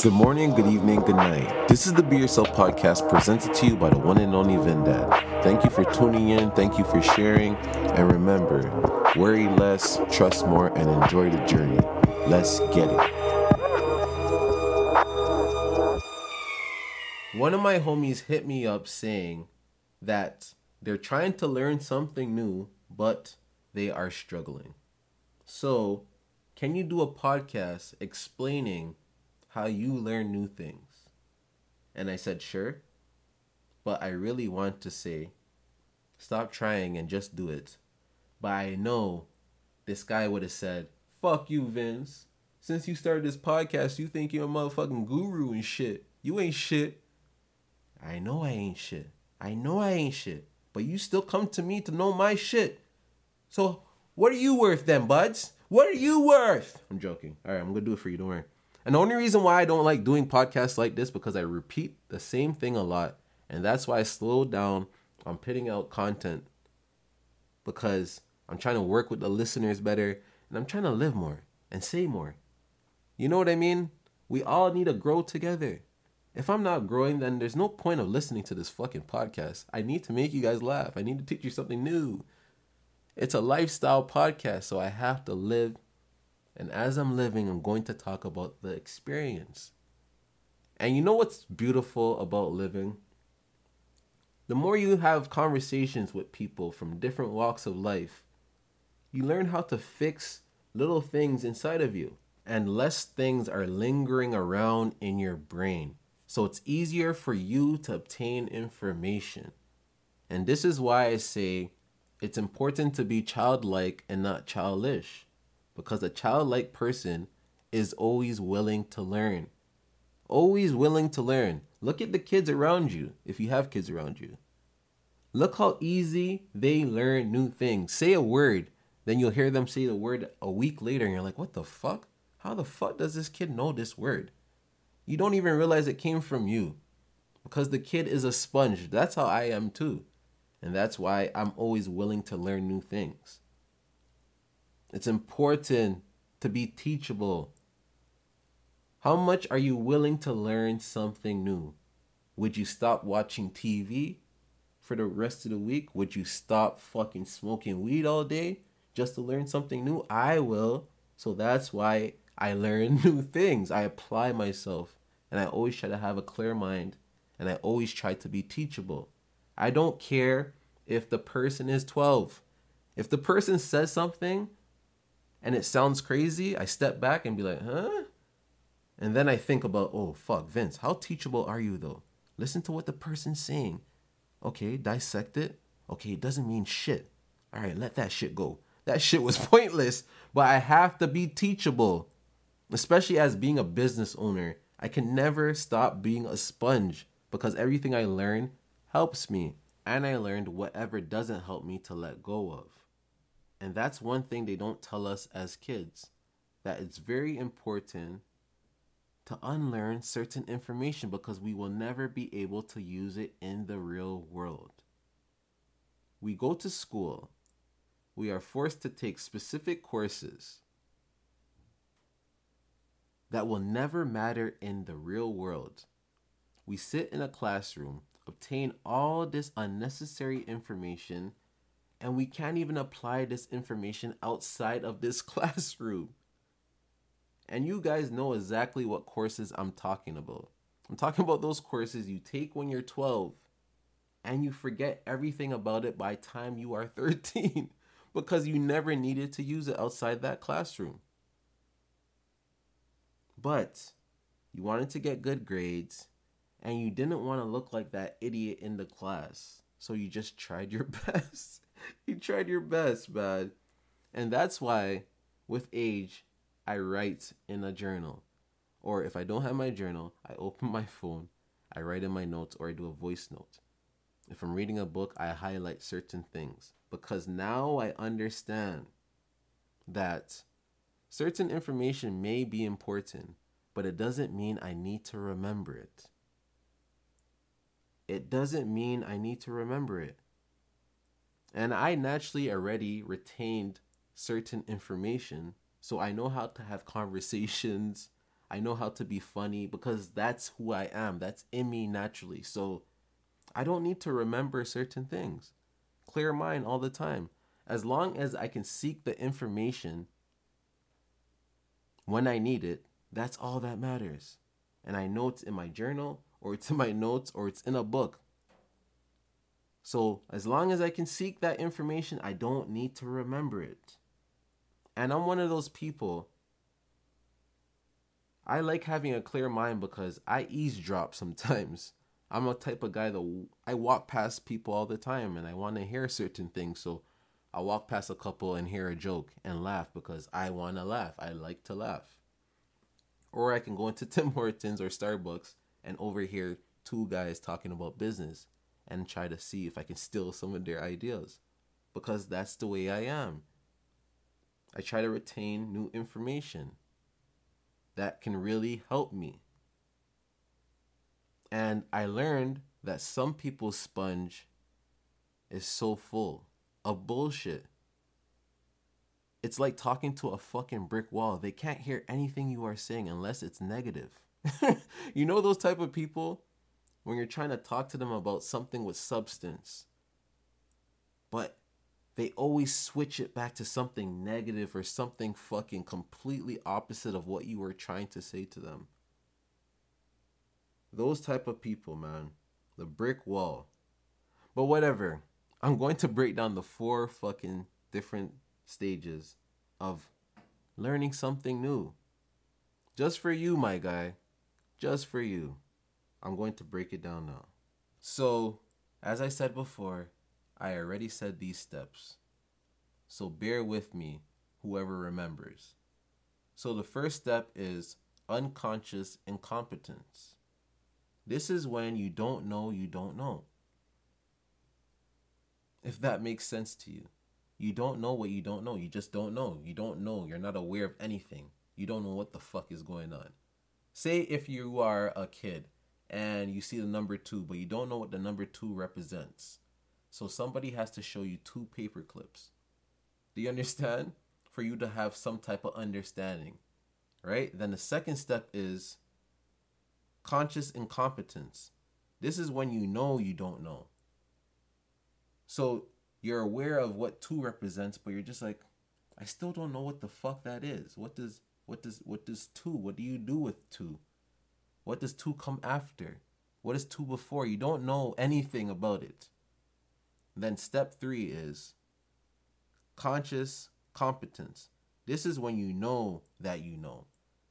Good morning, good evening, good night. This is the Be Yourself podcast presented to you by the one and only Vendad. Thank you for tuning in, thank you for sharing, and remember worry less, trust more, and enjoy the journey. Let's get it. One of my homies hit me up saying that they're trying to learn something new, but they are struggling. So, can you do a podcast explaining how you learn new things? And I said, sure. But I really want to say, stop trying and just do it. But I know this guy would have said, fuck you, Vince. Since you started this podcast, you think you're a motherfucking guru and shit. You ain't shit. I know I ain't shit. I know I ain't shit. But you still come to me to know my shit. So what are you worth then, buds? What are you worth? I'm joking. All right, I'm gonna do it for you. Don't worry. And the only reason why I don't like doing podcasts like this because I repeat the same thing a lot, and that's why I slowed down on putting out content because I'm trying to work with the listeners better and I'm trying to live more and say more. You know what I mean? We all need to grow together. If I'm not growing, then there's no point of listening to this fucking podcast. I need to make you guys laugh. I need to teach you something new. It's a lifestyle podcast, so I have to live. And as I'm living, I'm going to talk about the experience. And you know what's beautiful about living? The more you have conversations with people from different walks of life, you learn how to fix little things inside of you, and less things are lingering around in your brain. So it's easier for you to obtain information. And this is why I say it's important to be childlike and not childish because a childlike person is always willing to learn. Always willing to learn. Look at the kids around you if you have kids around you. Look how easy they learn new things. Say a word, then you'll hear them say the word a week later, and you're like, what the fuck? How the fuck does this kid know this word? You don't even realize it came from you because the kid is a sponge. That's how I am too. And that's why I'm always willing to learn new things. It's important to be teachable. How much are you willing to learn something new? Would you stop watching TV for the rest of the week? Would you stop fucking smoking weed all day just to learn something new? I will. So that's why I learn new things. I apply myself. And I always try to have a clear mind. And I always try to be teachable. I don't care if the person is 12. If the person says something and it sounds crazy, I step back and be like, huh? And then I think about, oh, fuck, Vince, how teachable are you though? Listen to what the person's saying. Okay, dissect it. Okay, it doesn't mean shit. All right, let that shit go. That shit was pointless, but I have to be teachable. Especially as being a business owner, I can never stop being a sponge because everything I learn helps me. And I learned whatever doesn't help me to let go of. And that's one thing they don't tell us as kids that it's very important to unlearn certain information because we will never be able to use it in the real world. We go to school, we are forced to take specific courses that will never matter in the real world. We sit in a classroom obtain all this unnecessary information and we can't even apply this information outside of this classroom. And you guys know exactly what courses I'm talking about. I'm talking about those courses you take when you're 12 and you forget everything about it by time you are 13 because you never needed to use it outside that classroom. But you wanted to get good grades and you didn't want to look like that idiot in the class. So you just tried your best. you tried your best, man. And that's why with age, I write in a journal. Or if I don't have my journal, I open my phone, I write in my notes, or I do a voice note. If I'm reading a book, I highlight certain things because now I understand that certain information may be important, but it doesn't mean I need to remember it it doesn't mean I need to remember it. And I naturally already retained certain information, so I know how to have conversations. I know how to be funny because that's who I am. That's in me naturally. So I don't need to remember certain things. Clear mind all the time. As long as I can seek the information when I need it, that's all that matters. And I know it's in my journal or it's in my notes or it's in a book. So as long as I can seek that information, I don't need to remember it. And I'm one of those people. I like having a clear mind because I eavesdrop sometimes. I'm a type of guy that I walk past people all the time and I want to hear certain things. So I walk past a couple and hear a joke and laugh because I want to laugh. I like to laugh. Or I can go into Tim Hortons or Starbucks and overhear two guys talking about business and try to see if I can steal some of their ideas because that's the way I am. I try to retain new information that can really help me. And I learned that some people's sponge is so full of bullshit. It's like talking to a fucking brick wall. They can't hear anything you are saying unless it's negative. you know those type of people when you're trying to talk to them about something with substance. But they always switch it back to something negative or something fucking completely opposite of what you were trying to say to them. Those type of people, man. The brick wall. But whatever. I'm going to break down the four fucking different stages of learning something new. Just for you, my guy. Just for you. I'm going to break it down now. So, as I said before, I already said these steps. So bear with me, whoever remembers. So the first step is unconscious incompetence. This is when you don't know you don't know. If that makes sense to you. You don't know what you don't know. You just don't know. You don't know. You're not aware of anything. You don't know what the fuck is going on. Say if you are a kid and you see the number two, but you don't know what the number two represents. So somebody has to show you two paper clips. Do you understand? For you to have some type of understanding, right? Then the second step is conscious incompetence. This is when you know you don't know. So you're aware of what two represents, but you're just like, I still don't know what the fuck that is. What does what does what does two? What do you do with two? What does two come after? What is two before? You don't know anything about it. Then step three is conscious competence. This is when you know that you know.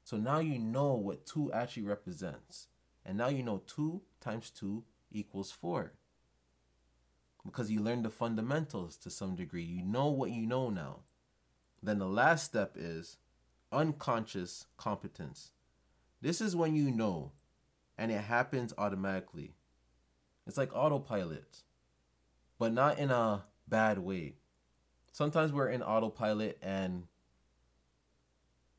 So now you know what two actually represents. And now you know two times two equals four. Because you learned the fundamentals to some degree. You know what you know now. Then the last step is unconscious competence. This is when you know and it happens automatically. It's like autopilot, but not in a bad way. Sometimes we're in autopilot and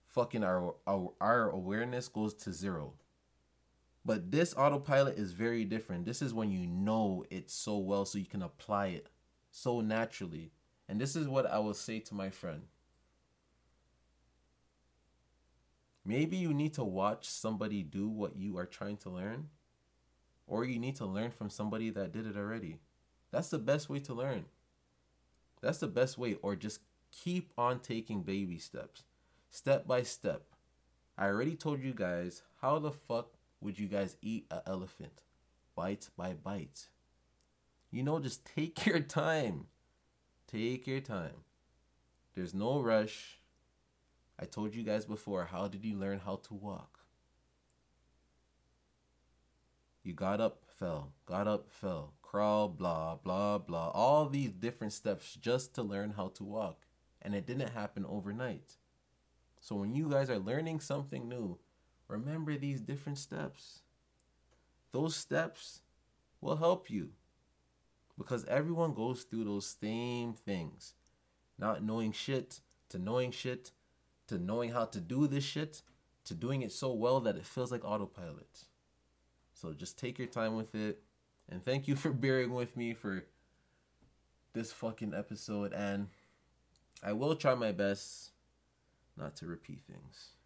fucking our, our, our awareness goes to zero. But this autopilot is very different. This is when you know it so well so you can apply it so naturally. And this is what I will say to my friend. Maybe you need to watch somebody do what you are trying to learn, or you need to learn from somebody that did it already. That's the best way to learn. That's the best way, or just keep on taking baby steps, step by step. I already told you guys how the fuck would you guys eat an elephant? Bite by bite. You know, just take your time. Take your time. There's no rush. I told you guys before, how did you learn how to walk? You got up, fell, got up, fell, crawl, blah, blah, blah. All these different steps just to learn how to walk. And it didn't happen overnight. So when you guys are learning something new, remember these different steps. Those steps will help you because everyone goes through those same things. Not knowing shit to knowing shit to knowing how to do this shit to doing it so well that it feels like autopilot. So just take your time with it. And thank you for bearing with me for this fucking episode. And I will try my best not to repeat things.